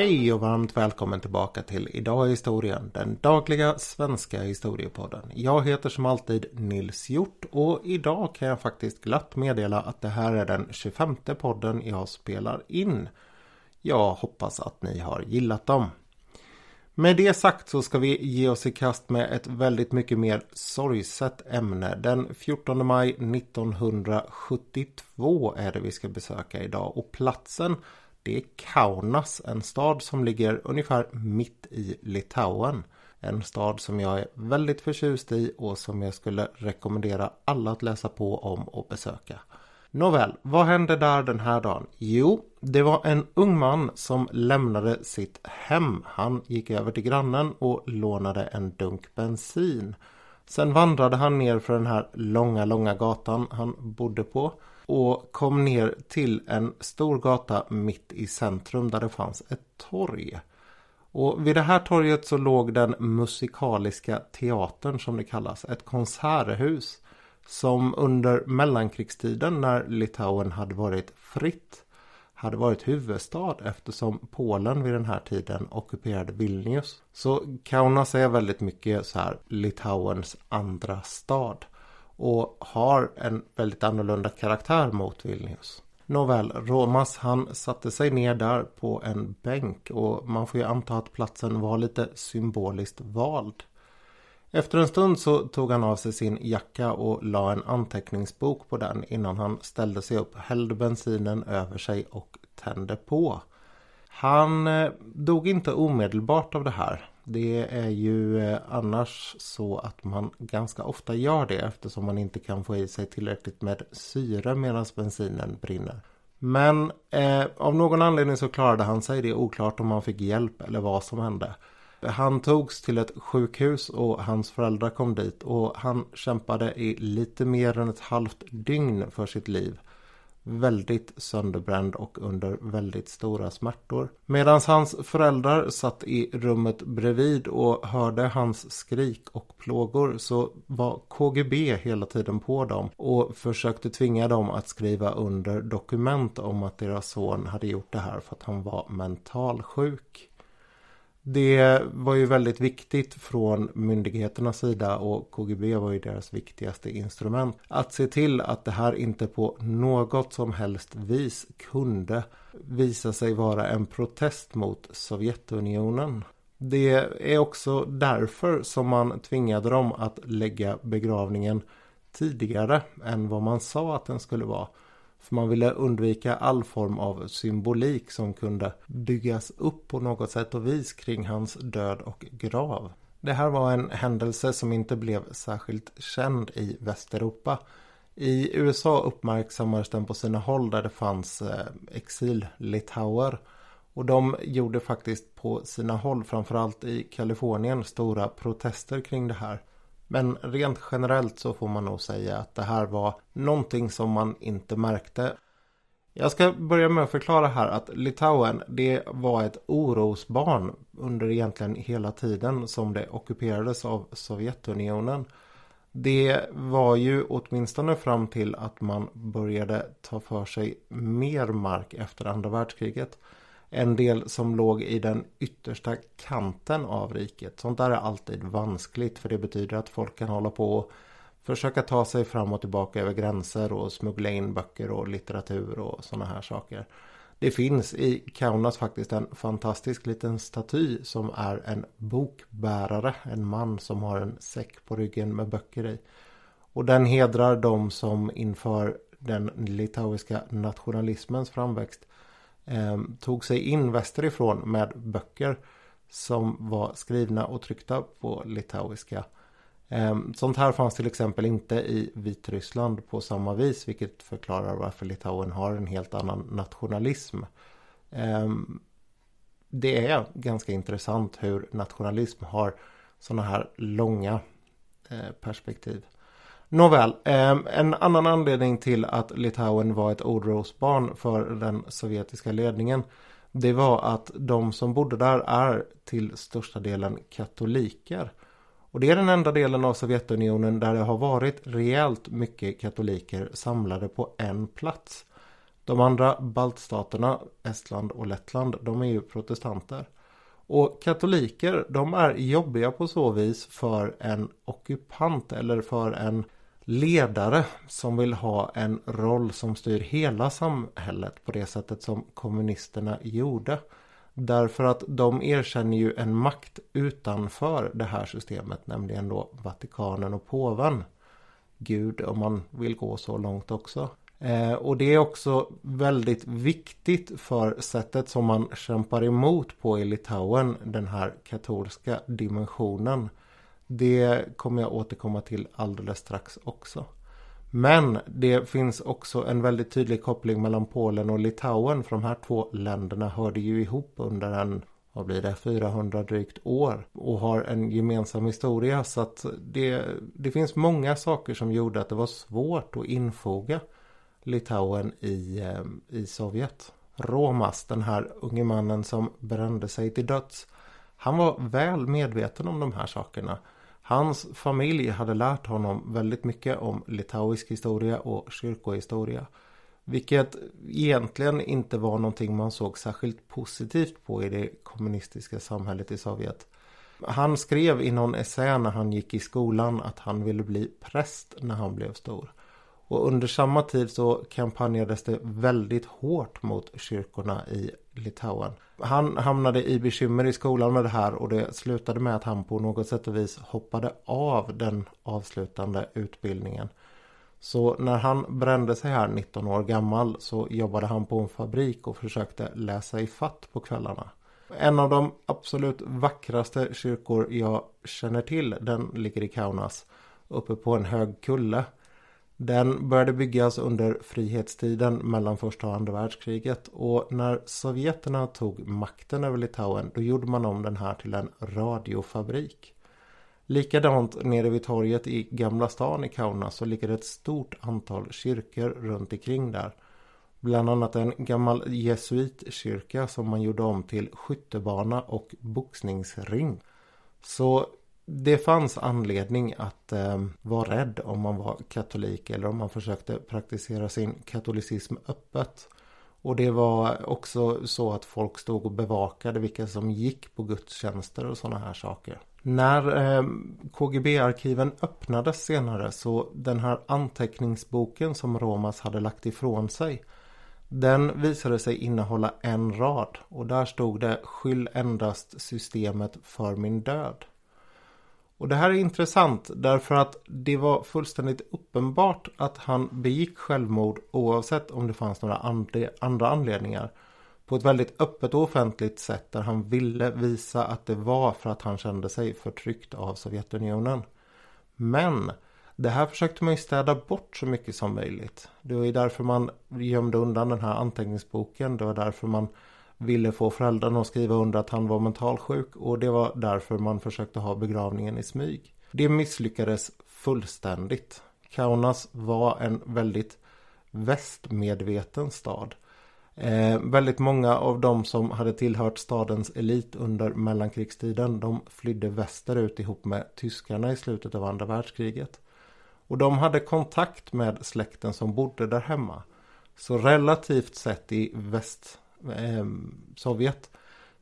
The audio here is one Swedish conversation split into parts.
Hej och varmt välkommen tillbaka till Idag i historien, den dagliga svenska historiepodden. Jag heter som alltid Nils Hjort och idag kan jag faktiskt glatt meddela att det här är den 25 podden jag spelar in. Jag hoppas att ni har gillat dem. Med det sagt så ska vi ge oss i kast med ett väldigt mycket mer sorgset ämne. Den 14 maj 1972 är det vi ska besöka idag och platsen det är Kaunas, en stad som ligger ungefär mitt i Litauen. En stad som jag är väldigt förtjust i och som jag skulle rekommendera alla att läsa på om och besöka. Nåväl, vad hände där den här dagen? Jo, det var en ung man som lämnade sitt hem. Han gick över till grannen och lånade en dunk bensin. Sen vandrade han ner för den här långa, långa gatan han bodde på och kom ner till en stor gata mitt i centrum där det fanns ett torg. Och vid det här torget så låg den musikaliska teatern som det kallas, ett konserthus som under mellankrigstiden när Litauen hade varit fritt hade varit huvudstad eftersom Polen vid den här tiden ockuperade Vilnius. Så Kaunas är väldigt mycket så här Litauens andra stad och har en väldigt annorlunda karaktär mot Vilnius. Nåväl, Romas han satte sig ner där på en bänk och man får ju anta att platsen var lite symboliskt vald. Efter en stund så tog han av sig sin jacka och la en anteckningsbok på den innan han ställde sig upp, hällde bensinen över sig och tände på. Han eh, dog inte omedelbart av det här. Det är ju eh, annars så att man ganska ofta gör det eftersom man inte kan få i sig tillräckligt med syre medan bensinen brinner. Men eh, av någon anledning så klarade han sig. Det är oklart om han fick hjälp eller vad som hände. Han togs till ett sjukhus och hans föräldrar kom dit och han kämpade i lite mer än ett halvt dygn för sitt liv väldigt sönderbränd och under väldigt stora smärtor. Medan hans föräldrar satt i rummet bredvid och hörde hans skrik och plågor så var KGB hela tiden på dem och försökte tvinga dem att skriva under dokument om att deras son hade gjort det här för att han var mentalsjuk. Det var ju väldigt viktigt från myndigheternas sida och KGB var ju deras viktigaste instrument. Att se till att det här inte på något som helst vis kunde visa sig vara en protest mot Sovjetunionen. Det är också därför som man tvingade dem att lägga begravningen tidigare än vad man sa att den skulle vara. För man ville undvika all form av symbolik som kunde byggas upp på något sätt och vis kring hans död och grav. Det här var en händelse som inte blev särskilt känd i Västeuropa. I USA uppmärksammades den på sina håll där det fanns eh, exil-litauer. Och de gjorde faktiskt på sina håll, framförallt i Kalifornien, stora protester kring det här. Men rent generellt så får man nog säga att det här var någonting som man inte märkte. Jag ska börja med att förklara här att Litauen det var ett orosbarn under egentligen hela tiden som det ockuperades av Sovjetunionen. Det var ju åtminstone fram till att man började ta för sig mer mark efter andra världskriget en del som låg i den yttersta kanten av riket. Sånt där är alltid vanskligt för det betyder att folk kan hålla på och försöka ta sig fram och tillbaka över gränser och smuggla in böcker och litteratur och sådana här saker. Det finns i Kaunas faktiskt en fantastisk liten staty som är en bokbärare. En man som har en säck på ryggen med böcker i. Och den hedrar de som inför den litauiska nationalismens framväxt eh, tog sig in västerifrån med böcker som var skrivna och tryckta på litauiska. Eh, sånt här fanns till exempel inte i Vitryssland på samma vis vilket förklarar varför Litauen har en helt annan nationalism. Eh, det är ganska intressant hur nationalism har sådana här långa eh, perspektiv. Nåväl, ehm, en annan anledning till att Litauen var ett orosbarn för den sovjetiska ledningen det var att de som bodde där är till största delen katoliker. Och det är den enda delen av Sovjetunionen där det har varit rejält mycket katoliker samlade på en plats. De andra baltstaterna, Estland och Lettland, de är ju protestanter. Och katoliker, de är jobbiga på så vis för en ockupant eller för en ledare som vill ha en roll som styr hela samhället på det sättet som kommunisterna gjorde. Därför att de erkänner ju en makt utanför det här systemet, nämligen då Vatikanen och påven. Gud om man vill gå så långt också. Eh, och det är också väldigt viktigt för sättet som man kämpar emot på i Litauen, den här katolska dimensionen. Det kommer jag återkomma till alldeles strax också. Men det finns också en väldigt tydlig koppling mellan Polen och Litauen. För de här två länderna hörde ju ihop under en, vad blir det, 400 drygt år. Och har en gemensam historia. Så att det, det finns många saker som gjorde att det var svårt att infoga Litauen i, eh, i Sovjet. Romas, den här unge mannen som brände sig till döds. Han var väl medveten om de här sakerna. Hans familj hade lärt honom väldigt mycket om litauisk historia och kyrkohistoria. Vilket egentligen inte var någonting man såg särskilt positivt på i det kommunistiska samhället i Sovjet. Han skrev i någon essä när han gick i skolan att han ville bli präst när han blev stor. Och under samma tid så kampanjades det väldigt hårt mot kyrkorna i Litauen. Han hamnade i bekymmer i skolan med det här och det slutade med att han på något sätt och vis hoppade av den avslutande utbildningen. Så när han brände sig här 19 år gammal så jobbade han på en fabrik och försökte läsa i fatt på kvällarna. En av de absolut vackraste kyrkor jag känner till den ligger i Kaunas uppe på en hög kulle. Den började byggas under frihetstiden mellan första och andra världskriget och när sovjeterna tog makten över Litauen då gjorde man om den här till en radiofabrik. Likadant nere vid torget i Gamla stan i Kaunas så ligger ett stort antal kyrkor runt omkring där. Bland annat en gammal jesuitkyrka som man gjorde om till skyttebana och boxningsring. Så det fanns anledning att eh, vara rädd om man var katolik eller om man försökte praktisera sin katolicism öppet. Och det var också så att folk stod och bevakade vilka som gick på gudstjänster och sådana här saker. När eh, KGB-arkiven öppnades senare så den här anteckningsboken som Romas hade lagt ifrån sig den visade sig innehålla en rad och där stod det Skyll endast systemet för min död. Och det här är intressant därför att det var fullständigt uppenbart att han begick självmord oavsett om det fanns några andra anledningar. På ett väldigt öppet och offentligt sätt där han ville visa att det var för att han kände sig förtryckt av Sovjetunionen. Men det här försökte man ju städa bort så mycket som möjligt. Det var ju därför man gömde undan den här anteckningsboken. Det var därför man ville få föräldrarna att skriva under att han var mentalsjuk och det var därför man försökte ha begravningen i smyg. Det misslyckades fullständigt. Kaunas var en väldigt västmedveten stad. Eh, väldigt många av de som hade tillhört stadens elit under mellankrigstiden de flydde västerut ihop med tyskarna i slutet av andra världskriget. Och de hade kontakt med släkten som bodde där hemma. Så relativt sett i väst Eh, Sovjet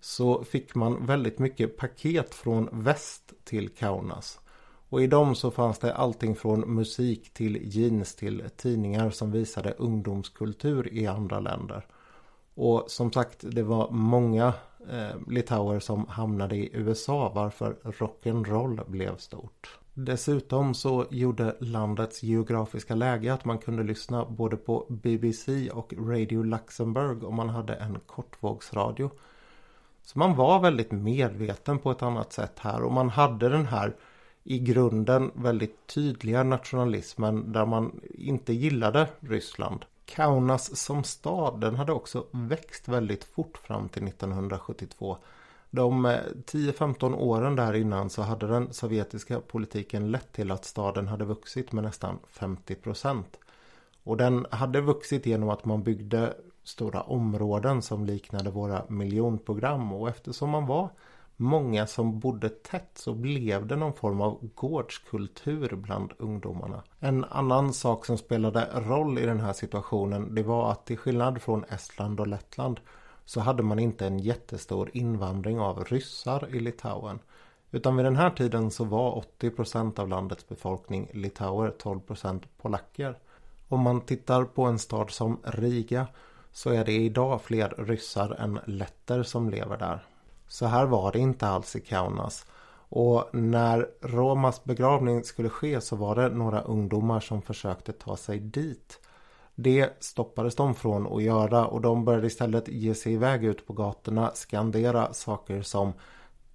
så fick man väldigt mycket paket från väst till Kaunas. Och i dem så fanns det allting från musik till jeans till tidningar som visade ungdomskultur i andra länder. Och som sagt det var många eh, litauer som hamnade i USA varför rock'n'roll blev stort. Dessutom så gjorde landets geografiska läge att man kunde lyssna både på BBC och Radio Luxemburg om man hade en kortvågsradio. Så man var väldigt medveten på ett annat sätt här och man hade den här i grunden väldigt tydliga nationalismen där man inte gillade Ryssland. Kaunas som stad den hade också växt väldigt fort fram till 1972 de eh, 10-15 åren där innan så hade den sovjetiska politiken lett till att staden hade vuxit med nästan 50 procent. Och den hade vuxit genom att man byggde stora områden som liknade våra miljonprogram och eftersom man var många som bodde tätt så blev det någon form av gårdskultur bland ungdomarna. En annan sak som spelade roll i den här situationen det var att till skillnad från Estland och Lettland så hade man inte en jättestor invandring av ryssar i Litauen. Utan vid den här tiden så var 80% av landets befolkning litauer, 12% polacker. Om man tittar på en stad som Riga så är det idag fler ryssar än letter som lever där. Så här var det inte alls i Kaunas. Och när Romas begravning skulle ske så var det några ungdomar som försökte ta sig dit. Det stoppades de från att göra och de började istället ge sig iväg ut på gatorna, skandera saker som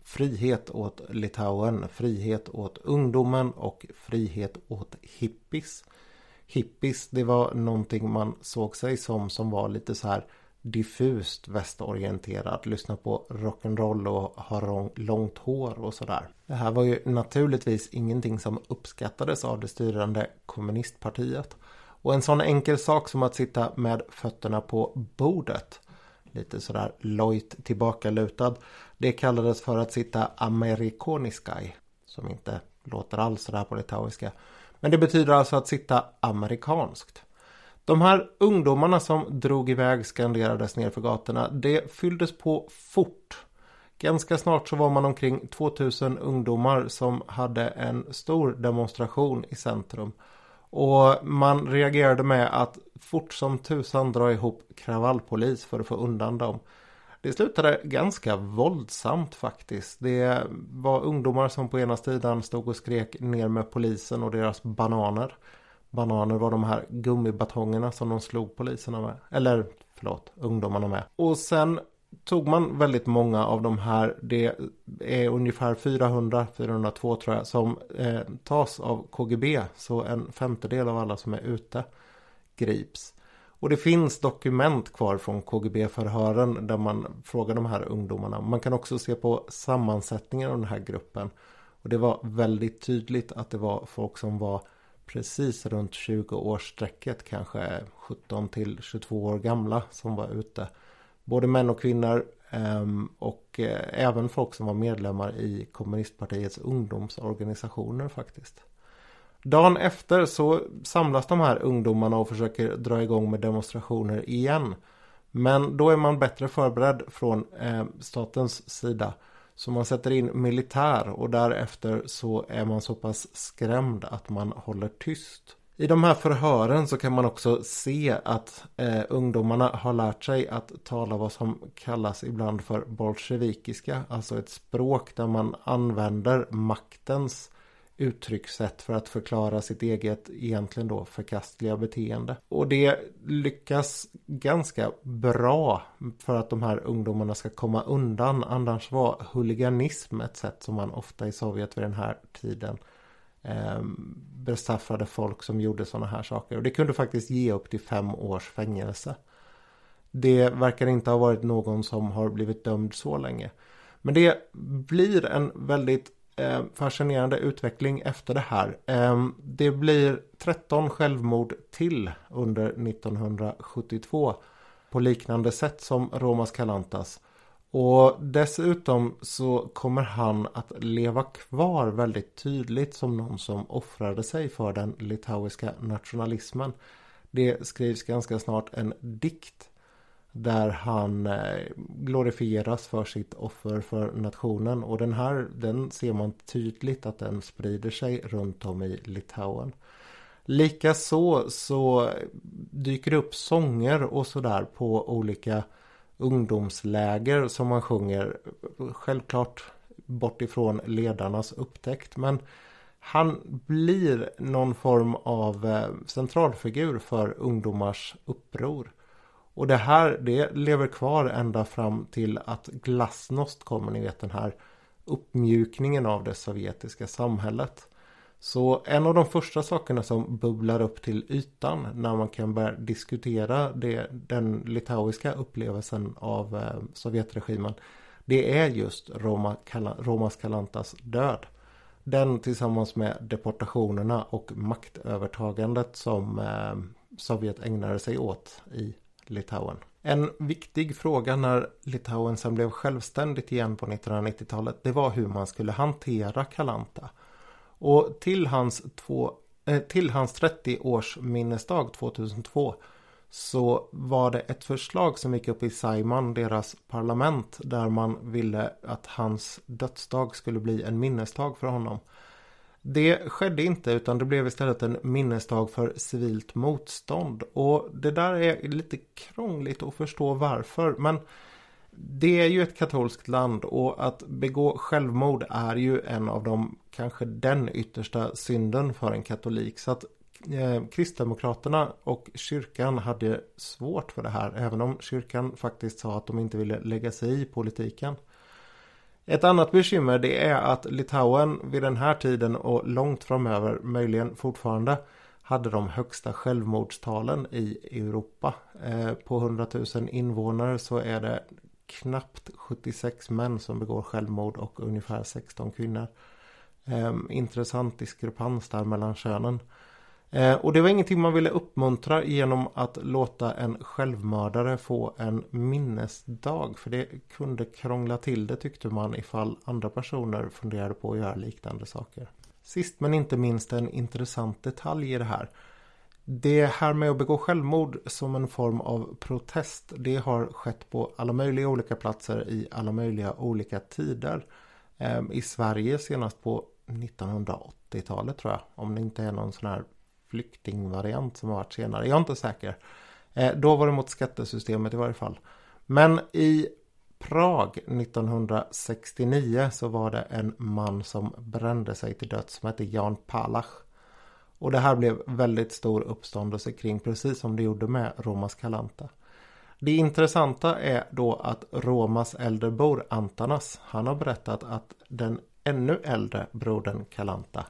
frihet åt Litauen, frihet åt ungdomen och frihet åt hippies. Hippies, det var någonting man såg sig som som var lite så här diffust västorienterad. Lyssna på rock'n'roll och ha långt hår och sådär. Det här var ju naturligtvis ingenting som uppskattades av det styrande kommunistpartiet. Och en sån enkel sak som att sitta med fötterna på bordet. Lite sådär lojt tillbakalutad. Det kallades för att sitta amerikoniskai Som inte låter alls sådär på litauiska. Men det betyder alltså att sitta amerikanskt. De här ungdomarna som drog iväg skanderades ner för gatorna. Det fylldes på fort. Ganska snart så var man omkring 2000 ungdomar som hade en stor demonstration i centrum. Och man reagerade med att fort som tusan dra ihop kravallpolis för att få undan dem. Det slutade ganska våldsamt faktiskt. Det var ungdomar som på ena sidan stod och skrek ner med polisen och deras bananer. Bananer var de här gummibatongerna som de slog poliserna med. Eller förlåt, ungdomarna med. Och sen tog man väldigt många av de här. Det är ungefär 400, 402 tror jag, som eh, tas av KGB. Så en femtedel av alla som är ute grips. Och det finns dokument kvar från KGB-förhören där man frågar de här ungdomarna. Man kan också se på sammansättningen av den här gruppen. Och det var väldigt tydligt att det var folk som var precis runt 20 årsstrecket kanske 17 till 22 år gamla som var ute. Både män och kvinnor ehm, och eh, även folk som var medlemmar i kommunistpartiets ungdomsorganisationer faktiskt. Dagen efter så samlas de här ungdomarna och försöker dra igång med demonstrationer igen. Men då är man bättre förberedd från ehm, statens sida. Så man sätter in militär och därefter så är man så pass skrämd att man håller tyst. I de här förhören så kan man också se att eh, ungdomarna har lärt sig att tala vad som kallas ibland för bolsjevikiska. Alltså ett språk där man använder maktens uttryckssätt för att förklara sitt eget egentligen då förkastliga beteende. Och det lyckas ganska bra för att de här ungdomarna ska komma undan. Annars var huliganism ett sätt som man ofta i Sovjet vid den här tiden eh, bestraffade folk som gjorde sådana här saker. Och det kunde faktiskt ge upp till fem års fängelse. Det verkar inte ha varit någon som har blivit dömd så länge. Men det blir en väldigt eh, fascinerande utveckling efter det här. Eh, det blir 13 självmord till under 1972 på liknande sätt som Romas Kalantas. Och dessutom så kommer han att leva kvar väldigt tydligt som någon som offrade sig för den litauiska nationalismen. Det skrivs ganska snart en dikt där han eh, glorifieras för sitt offer för nationen. Och den här den ser man tydligt att den sprider sig runt om i Litauen. Likaså så dyker det upp sånger och sådär på olika ungdomsläger som man sjunger. Självklart bortifrån ledarnas upptäckt. Men han blir någon form av eh, centralfigur för ungdomars uppror. Och det här det lever kvar ända fram till att glasnost kommer, ni vet den här uppmjukningen av det sovjetiska samhället. Så en av de första sakerna som bubblar upp till ytan när man kan börja diskutera det, den litauiska upplevelsen av eh, Sovjetregimen det är just Roma, Romas Kalantas död. Den tillsammans med deportationerna och maktövertagandet som eh, Sovjet ägnade sig åt i Litauen. En viktig fråga när Litauen sen blev självständigt igen på 1990-talet det var hur man skulle hantera Kalanta. Och till hans, två, eh, till hans 30-års minnesdag 2002 så var det ett förslag som gick upp i Saiman, deras parlament, där man ville att hans dödsdag skulle bli en minnesdag för honom. Det skedde inte utan det blev istället en minnesdag för civilt motstånd. Och det där är lite krångligt att förstå varför. Men det är ju ett katolskt land och att begå självmord är ju en av de, kanske den yttersta synden för en katolik. Så att eh, Kristdemokraterna och kyrkan hade svårt för det här. Även om kyrkan faktiskt sa att de inte ville lägga sig i politiken. Ett annat bekymmer det är att Litauen vid den här tiden och långt framöver, möjligen fortfarande, hade de högsta självmordstalen i Europa. Eh, på 100 000 invånare så är det knappt 76 män som begår självmord och ungefär 16 kvinnor. Eh, intressant diskrepans där mellan könen. Eh, och det var ingenting man ville uppmuntra genom att låta en självmördare få en minnesdag. För det kunde krångla till det tyckte man ifall andra personer funderade på att göra liknande saker. Sist men inte minst en intressant detalj i det här. Det här med att begå självmord som en form av protest det har skett på alla möjliga olika platser i alla möjliga olika tider. Ehm, I Sverige senast på 1980-talet tror jag. Om det inte är någon sån här flyktingvariant som har varit senare. Jag är inte säker. Ehm, då var det mot skattesystemet i varje fall. Men i Prag 1969 så var det en man som brände sig till döds som hette Jan Palach. Och det här blev väldigt stor uppståndelse kring precis som det gjorde med Romas Kalanta. Det intressanta är då att Romas äldre bror Antanas han har berättat att den ännu äldre brodern Kalanta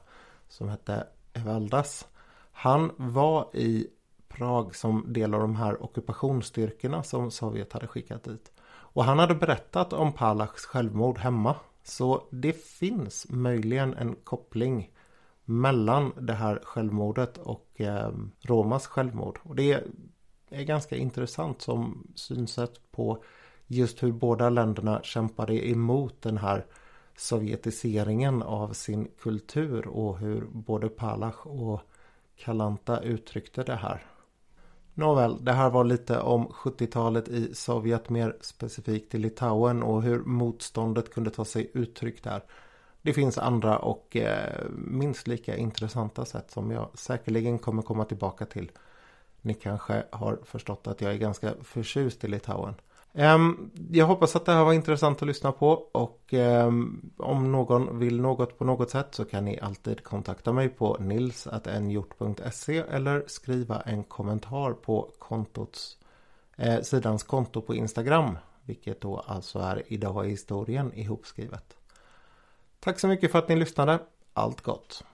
som hette Evaldas han var i Prag som del av de här ockupationsstyrkorna som Sovjet hade skickat dit. Och han hade berättat om Palachs självmord hemma. Så det finns möjligen en koppling mellan det här självmordet och eh, Romas självmord. Och det är ganska intressant som synsätt på just hur båda länderna kämpade emot den här sovjetiseringen av sin kultur och hur både Palach och Kalanta uttryckte det här. Nåväl, det här var lite om 70-talet i Sovjet, mer specifikt i Litauen och hur motståndet kunde ta sig uttryck där. Det finns andra och eh, minst lika intressanta sätt som jag säkerligen kommer komma tillbaka till. Ni kanske har förstått att jag är ganska förtjust i Litauen. Ehm, jag hoppas att det här var intressant att lyssna på och ehm, om någon vill något på något sätt så kan ni alltid kontakta mig på nils.nhjort.se eller skriva en kommentar på kontots, eh, sidans konto på Instagram vilket då alltså är idag i historien ihopskrivet. Tack så mycket för att ni lyssnade. Allt gott!